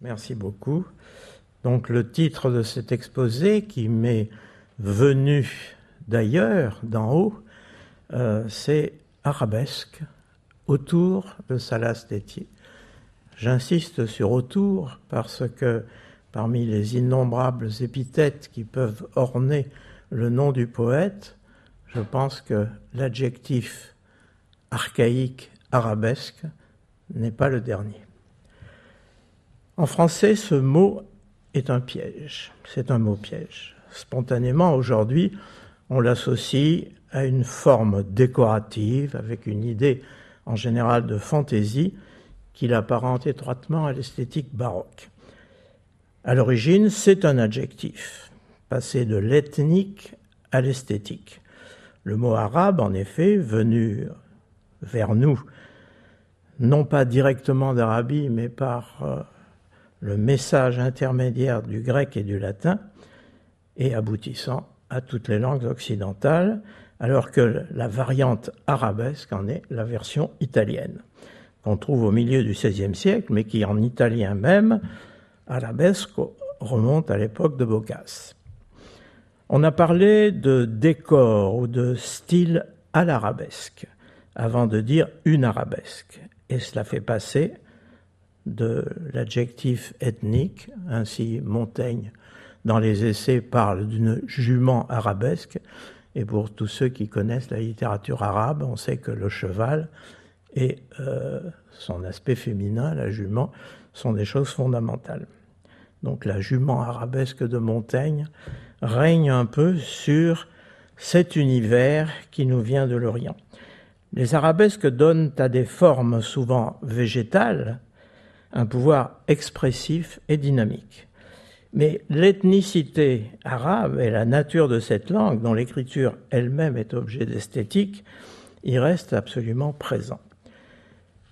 Merci beaucoup. Donc le titre de cet exposé qui m'est venu d'ailleurs, d'en haut, euh, c'est Arabesque autour de Salas Détier. J'insiste sur autour parce que parmi les innombrables épithètes qui peuvent orner le nom du poète, je pense que l'adjectif archaïque arabesque n'est pas le dernier. En français, ce mot est un piège. C'est un mot piège. Spontanément, aujourd'hui, on l'associe à une forme décorative, avec une idée en général de fantaisie, qui l'apparente étroitement à l'esthétique baroque. À l'origine, c'est un adjectif, passé de l'ethnique à l'esthétique. Le mot arabe, en effet, venu vers nous, non pas directement d'Arabie, mais par euh, le message intermédiaire du grec et du latin, et aboutissant à toutes les langues occidentales, alors que la variante arabesque en est la version italienne, qu'on trouve au milieu du XVIe siècle, mais qui en italien même, arabesque remonte à l'époque de Boccace. On a parlé de décor ou de style à l'arabesque, avant de dire une arabesque, et cela fait passer de l'adjectif ethnique, ainsi Montaigne dans les essais parle d'une jument arabesque, et pour tous ceux qui connaissent la littérature arabe, on sait que le cheval et euh, son aspect féminin, la jument, sont des choses fondamentales. Donc la jument arabesque de Montaigne règne un peu sur cet univers qui nous vient de l'Orient. Les arabesques donnent à des formes souvent végétales un pouvoir expressif et dynamique. Mais l'ethnicité arabe et la nature de cette langue, dont l'écriture elle-même est objet d'esthétique, y restent absolument présents.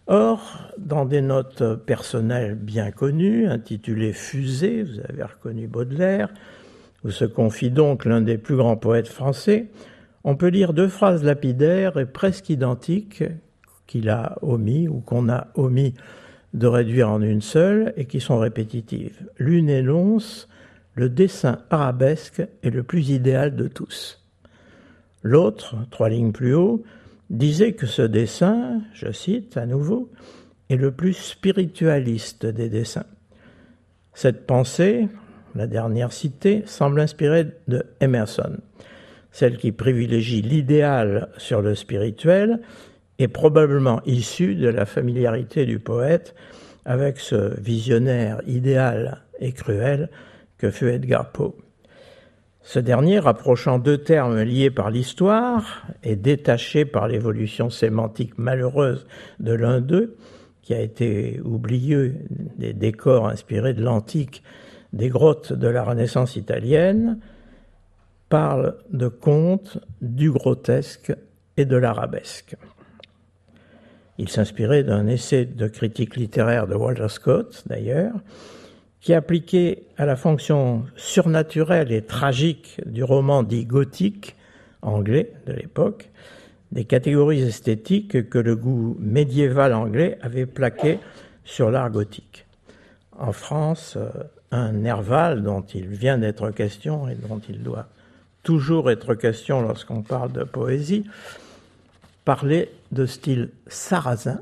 Or, dans des notes personnelles bien connues, intitulées Fusée, vous avez reconnu Baudelaire, où se confie donc l'un des plus grands poètes français, on peut lire deux phrases lapidaires et presque identiques qu'il a omis ou qu'on a omis de réduire en une seule et qui sont répétitives. L'une énonce le dessin arabesque est le plus idéal de tous. L'autre, trois lignes plus haut, disait que ce dessin, je cite à nouveau, est le plus spiritualiste des dessins. Cette pensée, la dernière citée, semble inspirée de Emerson, celle qui privilégie l'idéal sur le spirituel est probablement issue de la familiarité du poète avec ce visionnaire idéal et cruel que fut Edgar Poe. Ce dernier, rapprochant deux termes liés par l'histoire et détaché par l'évolution sémantique malheureuse de l'un d'eux, qui a été oublié des décors inspirés de l'antique des grottes de la Renaissance italienne, parle de contes, du grotesque et de l'arabesque. Il s'inspirait d'un essai de critique littéraire de Walter Scott, d'ailleurs, qui appliquait à la fonction surnaturelle et tragique du roman dit gothique anglais de l'époque des catégories esthétiques que le goût médiéval anglais avait plaquées sur l'art gothique. En France, euh, un Nerval dont il vient d'être question et dont il doit toujours être question lorsqu'on parle de poésie, parlait de style sarrasin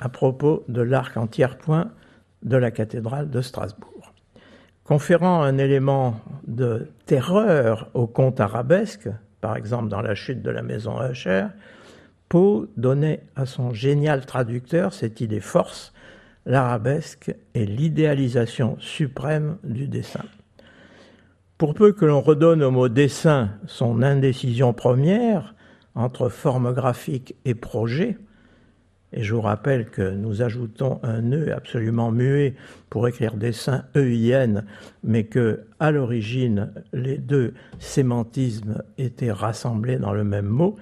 à propos de l'arc en tiers-point de la cathédrale de Strasbourg. Conférant un élément de terreur au conte arabesque, par exemple dans la chute de la maison Usher, Poe donnait à son génial traducteur cette idée force, l'arabesque est l'idéalisation suprême du dessin. Pour peu que l'on redonne au mot dessin son indécision première, entre forme graphique et projet. Et je vous rappelle que nous ajoutons un E absolument muet pour écrire dessin EIN, mais que à l'origine les deux sémantismes étaient rassemblés dans le même mot.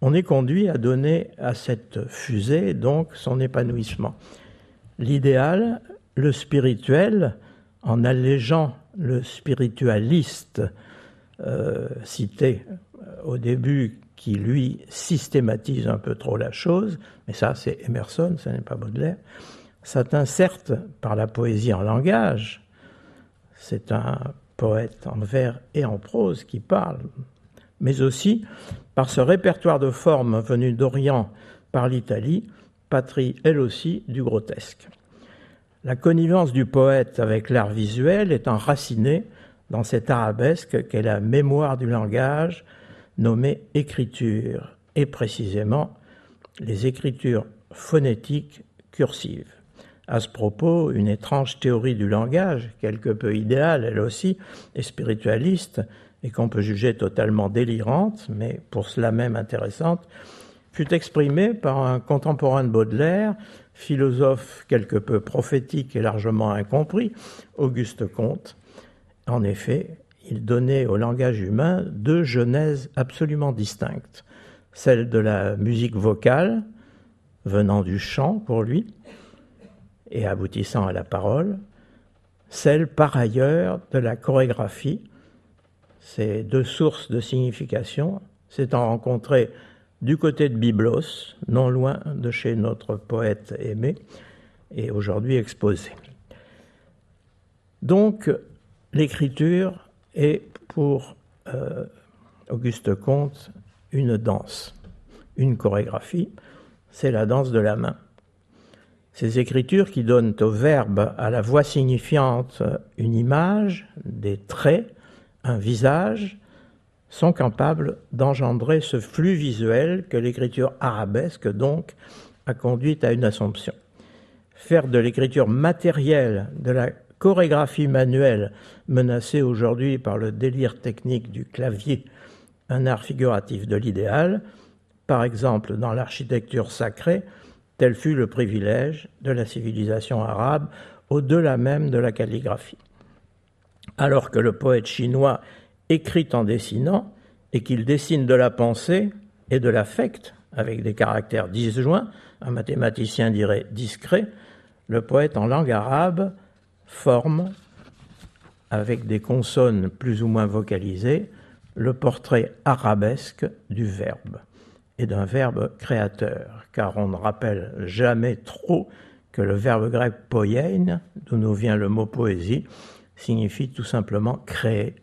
On est conduit à donner à cette fusée donc son épanouissement. L'idéal, le spirituel, en allégeant le spiritualiste euh, cité au début qui, lui, systématise un peu trop la chose, mais ça, c'est Emerson, ce n'est pas Baudelaire, s'atteint certes par la poésie en langage, c'est un poète en vers et en prose qui parle, mais aussi par ce répertoire de formes venues d'Orient par l'Italie, patrie elle aussi du grotesque. La connivence du poète avec l'art visuel est enracinée dans cette arabesque qu'est la mémoire du langage nommée écriture, et précisément les écritures phonétiques cursives. À ce propos, une étrange théorie du langage, quelque peu idéale elle aussi, et spiritualiste, et qu'on peut juger totalement délirante, mais pour cela même intéressante, fut exprimée par un contemporain de Baudelaire, philosophe quelque peu prophétique et largement incompris, Auguste Comte. En effet, il donnait au langage humain deux genèses absolument distinctes, celle de la musique vocale, venant du chant pour lui, et aboutissant à la parole, celle par ailleurs de la chorégraphie. Ces deux sources de signification s'étant rencontrées du côté de Byblos, non loin de chez notre poète aimé, et aujourd'hui exposé. Donc, l'écriture est pour euh, Auguste Comte une danse, une chorégraphie, c'est la danse de la main. Ces écritures qui donnent au verbe, à la voix signifiante, une image, des traits, un visage, sont capables d'engendrer ce flux visuel que l'écriture arabesque, donc, a conduit à une assomption. Faire de l'écriture matérielle, de la chorégraphie manuelle, menacée aujourd'hui par le délire technique du clavier, un art figuratif de l'idéal, par exemple dans l'architecture sacrée, tel fut le privilège de la civilisation arabe au-delà même de la calligraphie. Alors que le poète chinois écrit en dessinant et qu'il dessine de la pensée et de l'affect avec des caractères disjoints, un mathématicien dirait discret, le poète en langue arabe forme, avec des consonnes plus ou moins vocalisées, le portrait arabesque du verbe et d'un verbe créateur, car on ne rappelle jamais trop que le verbe grec poiein, d'où nous vient le mot poésie, signifie tout simplement créer,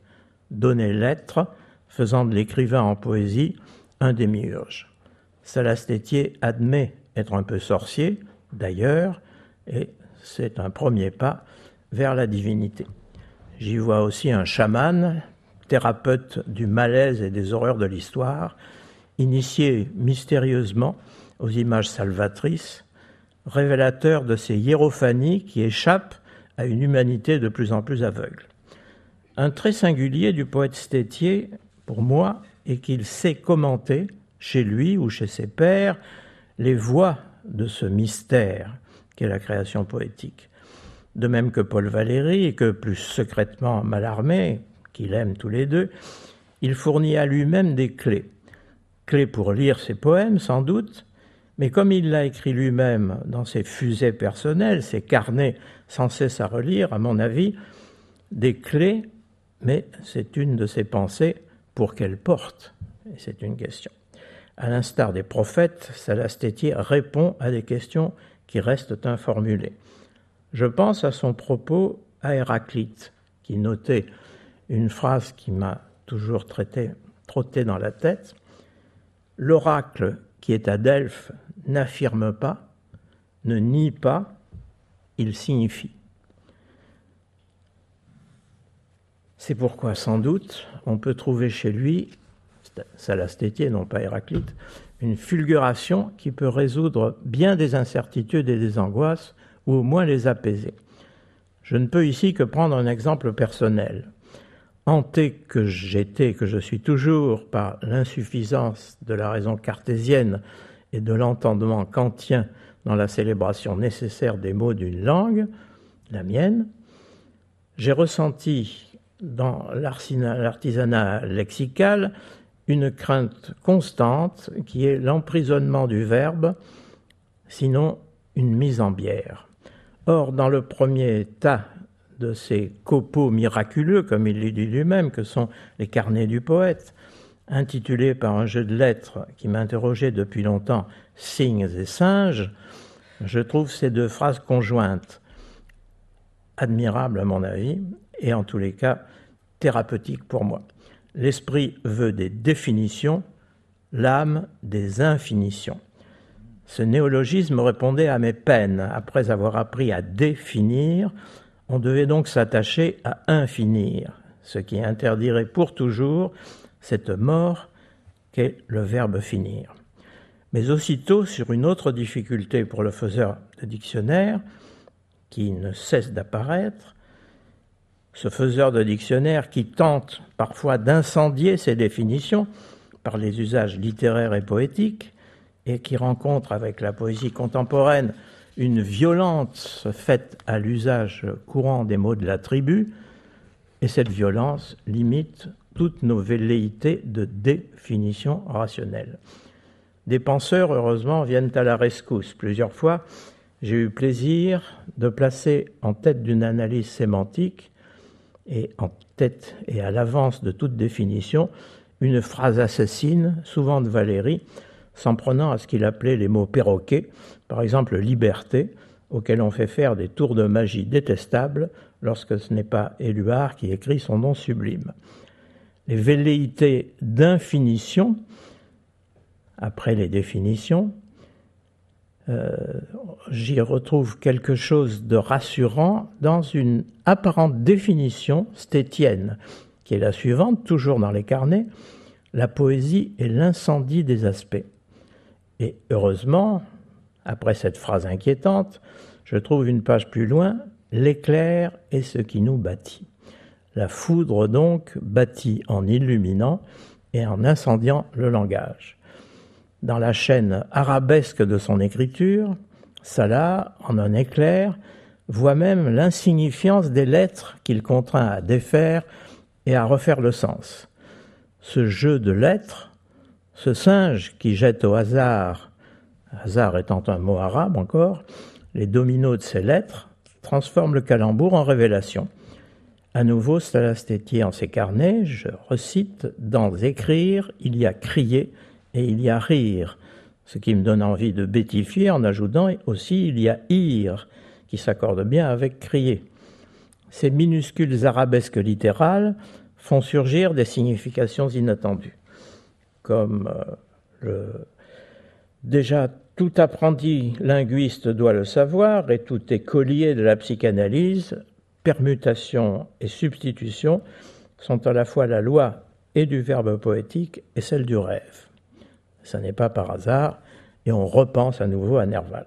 donner l'être, faisant de l'écrivain en poésie un démiurge. Salastétier admet être un peu sorcier, d'ailleurs, et c'est un premier pas vers la divinité. J'y vois aussi un chaman, thérapeute du malaise et des horreurs de l'histoire, initié mystérieusement aux images salvatrices, révélateur de ces hiérophanies qui échappent à une humanité de plus en plus aveugle. Un trait singulier du poète stétier, pour moi, est qu'il sait commenter, chez lui ou chez ses pairs, les voix de ce mystère qu'est la création poétique. De même que Paul Valéry, et que plus secrètement Mallarmé, qu'il aime tous les deux, il fournit à lui-même des clés clé pour lire ses poèmes, sans doute, mais comme il l'a écrit lui-même dans ses fusées personnelles, ses carnets sans cesse à relire, à mon avis, des clés, mais c'est une de ses pensées pour qu'elle porte, c'est une question. À l'instar des prophètes, Salastétier répond à des questions qui restent informulées. Je pense à son propos à Héraclite, qui notait une phrase qui m'a toujours trotté dans la tête. L'oracle qui est à Delphes n'affirme pas, ne nie pas, il signifie. C'est pourquoi, sans doute, on peut trouver chez lui, Salastétier, non pas Héraclite, une fulguration qui peut résoudre bien des incertitudes et des angoisses, ou au moins les apaiser. Je ne peux ici que prendre un exemple personnel hanté que j'étais, que je suis toujours par l'insuffisance de la raison cartésienne et de l'entendement kantien dans la célébration nécessaire des mots d'une langue, la mienne, j'ai ressenti dans l'artisanat lexical une crainte constante qui est l'emprisonnement du verbe, sinon une mise en bière. Or, dans le premier tas de ces copeaux miraculeux, comme il le dit lui-même, que sont les carnets du poète, intitulés par un jeu de lettres qui m'interrogeait depuis longtemps Signes et singes, Je trouve ces deux phrases conjointes admirables à mon avis, et en tous les cas thérapeutiques pour moi. L'esprit veut des définitions, l'âme des infinitions. Ce néologisme répondait à mes peines. Après avoir appris à définir, on devait donc s'attacher à infinir, ce qui interdirait pour toujours cette mort qu'est le verbe finir. Mais aussitôt, sur une autre difficulté pour le faiseur de dictionnaire, qui ne cesse d'apparaître, ce faiseur de dictionnaire qui tente parfois d'incendier ses définitions par les usages littéraires et poétiques, et qui rencontre avec la poésie contemporaine une violence faite à l'usage courant des mots de la tribu, et cette violence limite toutes nos velléités de définition rationnelle. Des penseurs, heureusement, viennent à la rescousse. Plusieurs fois, j'ai eu plaisir de placer en tête d'une analyse sémantique et en tête et à l'avance de toute définition une phrase assassine, souvent de Valérie, s'en prenant à ce qu'il appelait les mots perroquets, par exemple liberté, auquel on fait faire des tours de magie détestables lorsque ce n'est pas Éluard qui écrit son nom sublime. Les velléités d'infinition, après les définitions, euh, j'y retrouve quelque chose de rassurant dans une apparente définition stétienne, qui est la suivante, toujours dans les carnets, la poésie est l'incendie des aspects. Et heureusement, après cette phrase inquiétante, je trouve une page plus loin, l'éclair est ce qui nous bâtit. La foudre donc bâtit en illuminant et en incendiant le langage. Dans la chaîne arabesque de son écriture, Salah, en un éclair, voit même l'insignifiance des lettres qu'il contraint à défaire et à refaire le sens. Ce jeu de lettres ce singe qui jette au hasard, hasard étant un mot arabe encore, les dominos de ses lettres, transforme le calembour en révélation. À nouveau, Stalastétier en ses carnets, je recite Dans écrire, il y a crier et il y a rire, ce qui me donne envie de bêtifier en ajoutant aussi il y a ire, qui s'accorde bien avec crier. Ces minuscules arabesques littérales font surgir des significations inattendues comme euh, le... déjà tout apprenti linguiste doit le savoir et tout écolier de la psychanalyse, permutation et substitution sont à la fois la loi et du verbe poétique et celle du rêve. Ce n'est pas par hasard et on repense à nouveau à Nerval.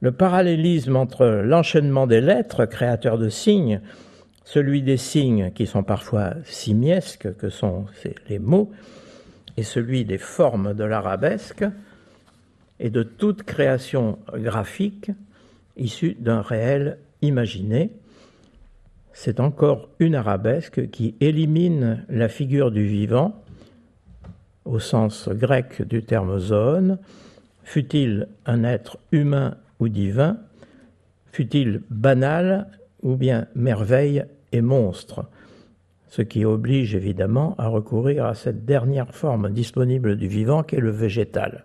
Le parallélisme entre l'enchaînement des lettres, créateur de signes, celui des signes qui sont parfois simiesques, que sont les mots, et celui des formes de l'arabesque et de toute création graphique issue d'un réel imaginé. C'est encore une arabesque qui élimine la figure du vivant au sens grec du terme zone, fut-il un être humain ou divin, fut-il banal ou bien merveille et monstre ce qui oblige évidemment à recourir à cette dernière forme disponible du vivant qui est le végétal,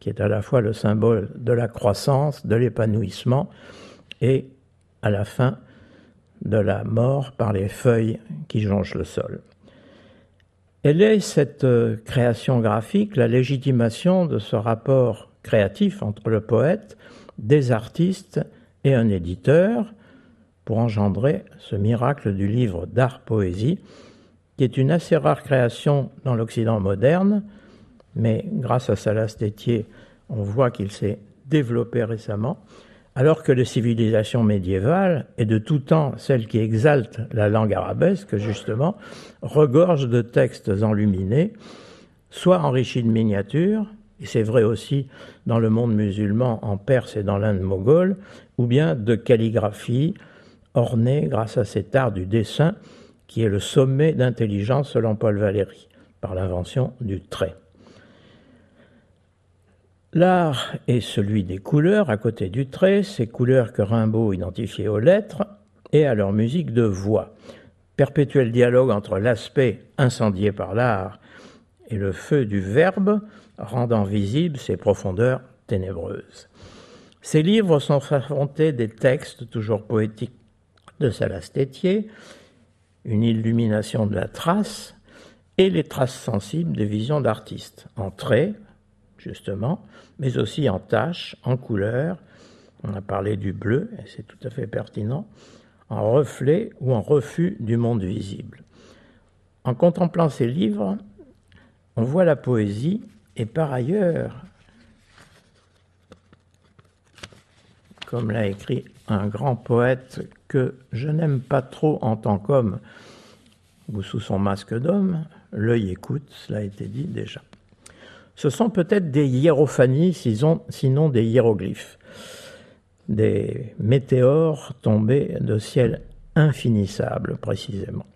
qui est à la fois le symbole de la croissance, de l'épanouissement et à la fin de la mort par les feuilles qui jonchent le sol. Elle est cette euh, création graphique la légitimation de ce rapport créatif entre le poète, des artistes et un éditeur, pour engendrer ce miracle du livre d'art-poésie, qui est une assez rare création dans l'Occident moderne, mais grâce à Salas Tétier, on voit qu'il s'est développé récemment, alors que les civilisations médiévales, et de tout temps celles qui exaltent la langue arabesque, justement, regorgent de textes enluminés, soit enrichis de miniatures, et c'est vrai aussi dans le monde musulman, en Perse et dans l'Inde moghole, ou bien de calligraphie, orné grâce à cet art du dessin qui est le sommet d'intelligence selon Paul Valéry, par l'invention du trait. L'art est celui des couleurs à côté du trait, ces couleurs que Rimbaud identifiait aux lettres et à leur musique de voix. Perpétuel dialogue entre l'aspect incendié par l'art et le feu du verbe, rendant visibles ses profondeurs ténébreuses. Ces livres sont affrontés des textes toujours poétiques de Salastétier, une illumination de la trace et les traces sensibles des visions d'artistes, en traits, justement, mais aussi en taches, en couleurs. On a parlé du bleu, et c'est tout à fait pertinent, en reflet ou en refus du monde visible. En contemplant ces livres, on voit la poésie et par ailleurs, comme l'a écrit un grand poète que je n'aime pas trop en tant qu'homme ou sous son masque d'homme, l'œil écoute, cela a été dit déjà. Ce sont peut-être des hiérophanies, sinon des hiéroglyphes, des météores tombés de ciel infinissable précisément.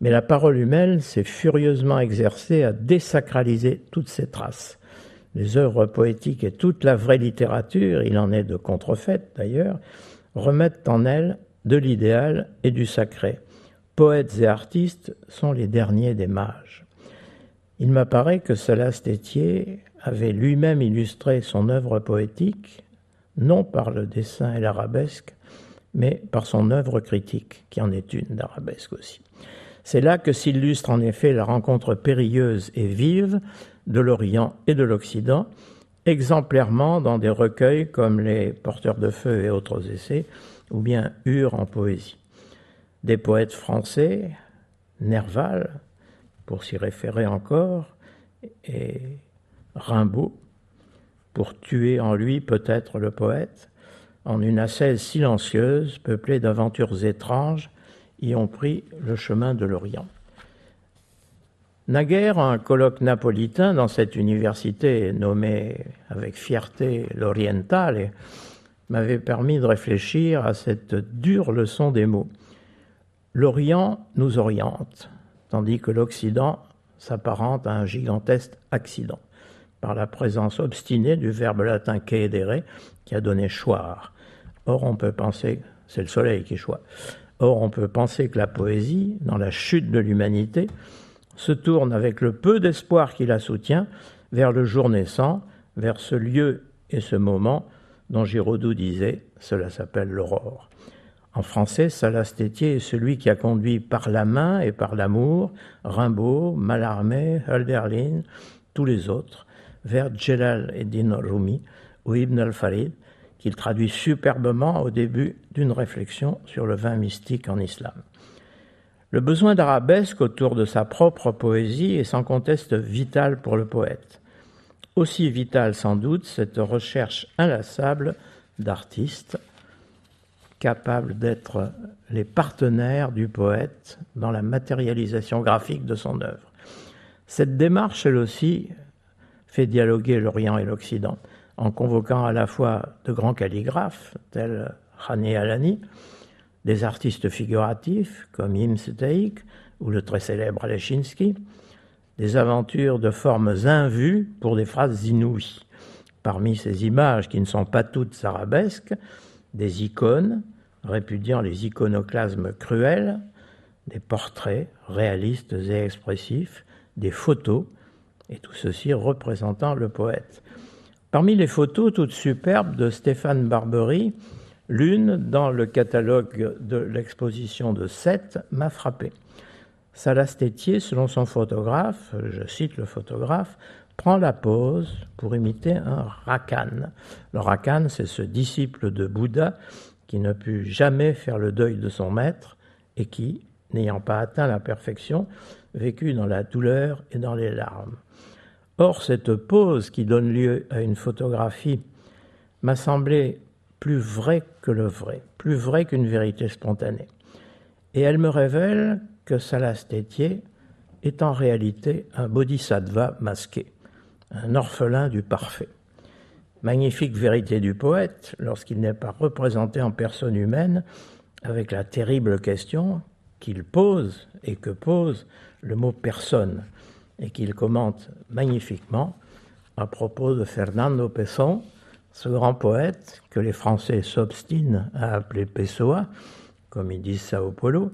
Mais la parole humaine s'est furieusement exercée à désacraliser toutes ces traces. Les œuvres poétiques et toute la vraie littérature, il en est de contrefaites d'ailleurs, remettent en elles de l'idéal et du sacré. Poètes et artistes sont les derniers des mages. Il m'apparaît que Salas Tétier avait lui-même illustré son œuvre poétique, non par le dessin et l'arabesque, mais par son œuvre critique, qui en est une d'arabesque aussi. C'est là que s'illustre en effet la rencontre périlleuse et vive de l'Orient et de l'Occident, exemplairement dans des recueils comme Les Porteurs de Feu et autres essais, ou bien Ur en poésie. Des poètes français, Nerval, pour s'y référer encore, et Rimbaud, pour tuer en lui peut-être le poète, en une assaise silencieuse, peuplée d'aventures étranges y ont pris le chemin de l'Orient. Naguère, un colloque napolitain dans cette université nommée avec fierté l'Orientale m'avait permis de réfléchir à cette dure leçon des mots. L'Orient nous oriente, tandis que l'Occident s'apparente à un gigantesque accident, par la présence obstinée du verbe latin quaedere qui a donné choir. Or, on peut penser, c'est le soleil qui choisit. Or, on peut penser que la poésie, dans la chute de l'humanité, se tourne avec le peu d'espoir qui la soutient vers le jour naissant, vers ce lieu et ce moment dont Giraudoux disait Cela s'appelle l'aurore. En français, Salas est celui qui a conduit par la main et par l'amour Rimbaud, Mallarmé, Hölderlin, tous les autres, vers Djelal Eddin Rumi ou Ibn al-Farid, qu'il traduit superbement au début d'une réflexion sur le vin mystique en islam. Le besoin d'arabesque autour de sa propre poésie est sans conteste vital pour le poète. Aussi vital sans doute cette recherche inlassable d'artistes capables d'être les partenaires du poète dans la matérialisation graphique de son œuvre. Cette démarche, elle aussi, fait dialoguer l'Orient et l'Occident en convoquant à la fois de grands calligraphes tels Khani Alani, des artistes figuratifs comme Im ou le très célèbre Alechinsky, des aventures de formes invues pour des phrases inouïes. Parmi ces images qui ne sont pas toutes arabesques, des icônes répudiant les iconoclasmes cruels, des portraits réalistes et expressifs, des photos, et tout ceci représentant le poète. Parmi les photos toutes superbes de Stéphane Barbery, l'une dans le catalogue de l'exposition de Sète m'a frappé. Salas Tétier, selon son photographe, je cite le photographe, prend la pose pour imiter un rakan. Le rakan, c'est ce disciple de Bouddha qui ne put jamais faire le deuil de son maître et qui, n'ayant pas atteint la perfection, vécut dans la douleur et dans les larmes. Or, cette pose qui donne lieu à une photographie m'a semblé plus vraie que le vrai, plus vraie qu'une vérité spontanée. Et elle me révèle que Salas Tétier est en réalité un bodhisattva masqué, un orphelin du parfait. Magnifique vérité du poète lorsqu'il n'est pas représenté en personne humaine avec la terrible question qu'il pose et que pose le mot personne et qu'il commente magnifiquement à propos de Fernando Pesson, ce grand poète que les Français s'obstinent à appeler Pessoa, comme ils disent Sao Paulo,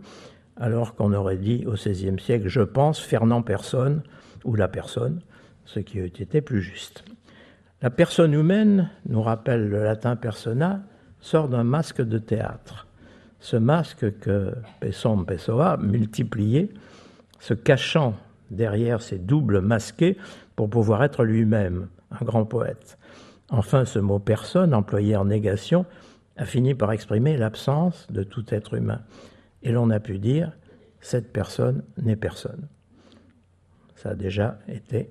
alors qu'on aurait dit au XVIe siècle, je pense, Fernand Personne, ou la personne, ce qui eût été plus juste. La personne humaine, nous rappelle le latin persona, sort d'un masque de théâtre. Ce masque que Pesson Pessoa multiplié, se cachant derrière ses doubles masqués pour pouvoir être lui-même un grand poète. Enfin, ce mot personne, employé en négation, a fini par exprimer l'absence de tout être humain. Et l'on a pu dire, cette personne n'est personne. Ça a déjà été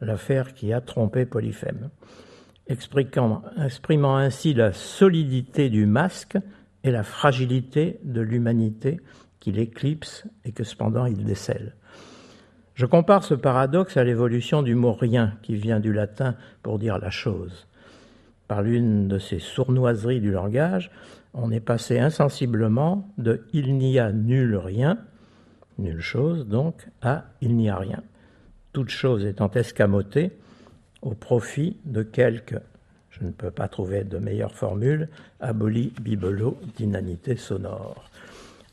l'affaire qui a trompé Polyphème. Exprimant, ainsi la solidité du masque et la fragilité de l'humanité qu'il éclipse et que cependant il décèle. Je compare ce paradoxe à l'évolution du mot rien qui vient du latin pour dire la chose. Par l'une de ces sournoiseries du langage, on est passé insensiblement de il n'y a nul rien, nulle chose donc, à il n'y a rien. Toute chose étant escamotée au profit de quelques, je ne peux pas trouver de meilleure formule, aboli bibelot d'inanité sonore.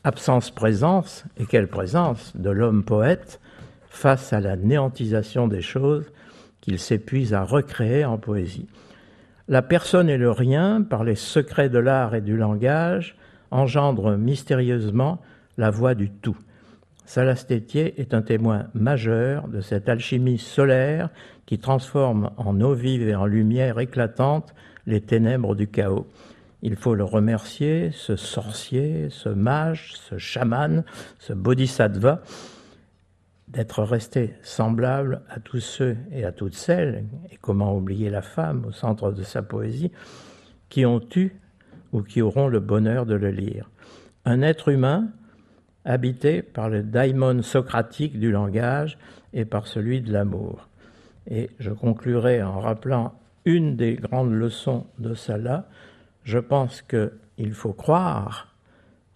Absence-présence, et quelle présence de l'homme poète face à la néantisation des choses qu'il s'épuise à recréer en poésie. La personne et le rien, par les secrets de l'art et du langage, engendrent mystérieusement la voix du tout. Salastétier est un témoin majeur de cette alchimie solaire qui transforme en eau vive et en lumière éclatante les ténèbres du chaos. Il faut le remercier, ce sorcier, ce mage, ce chaman, ce bodhisattva, d'être resté semblable à tous ceux et à toutes celles, et comment oublier la femme au centre de sa poésie, qui ont eu ou qui auront le bonheur de le lire. Un être humain habité par le daimon socratique du langage et par celui de l'amour. Et je conclurai en rappelant une des grandes leçons de Salah. Je pense qu'il faut croire,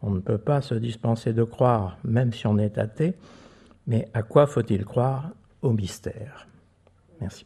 on ne peut pas se dispenser de croire, même si on est athée, mais à quoi faut-il croire Au mystère? Merci.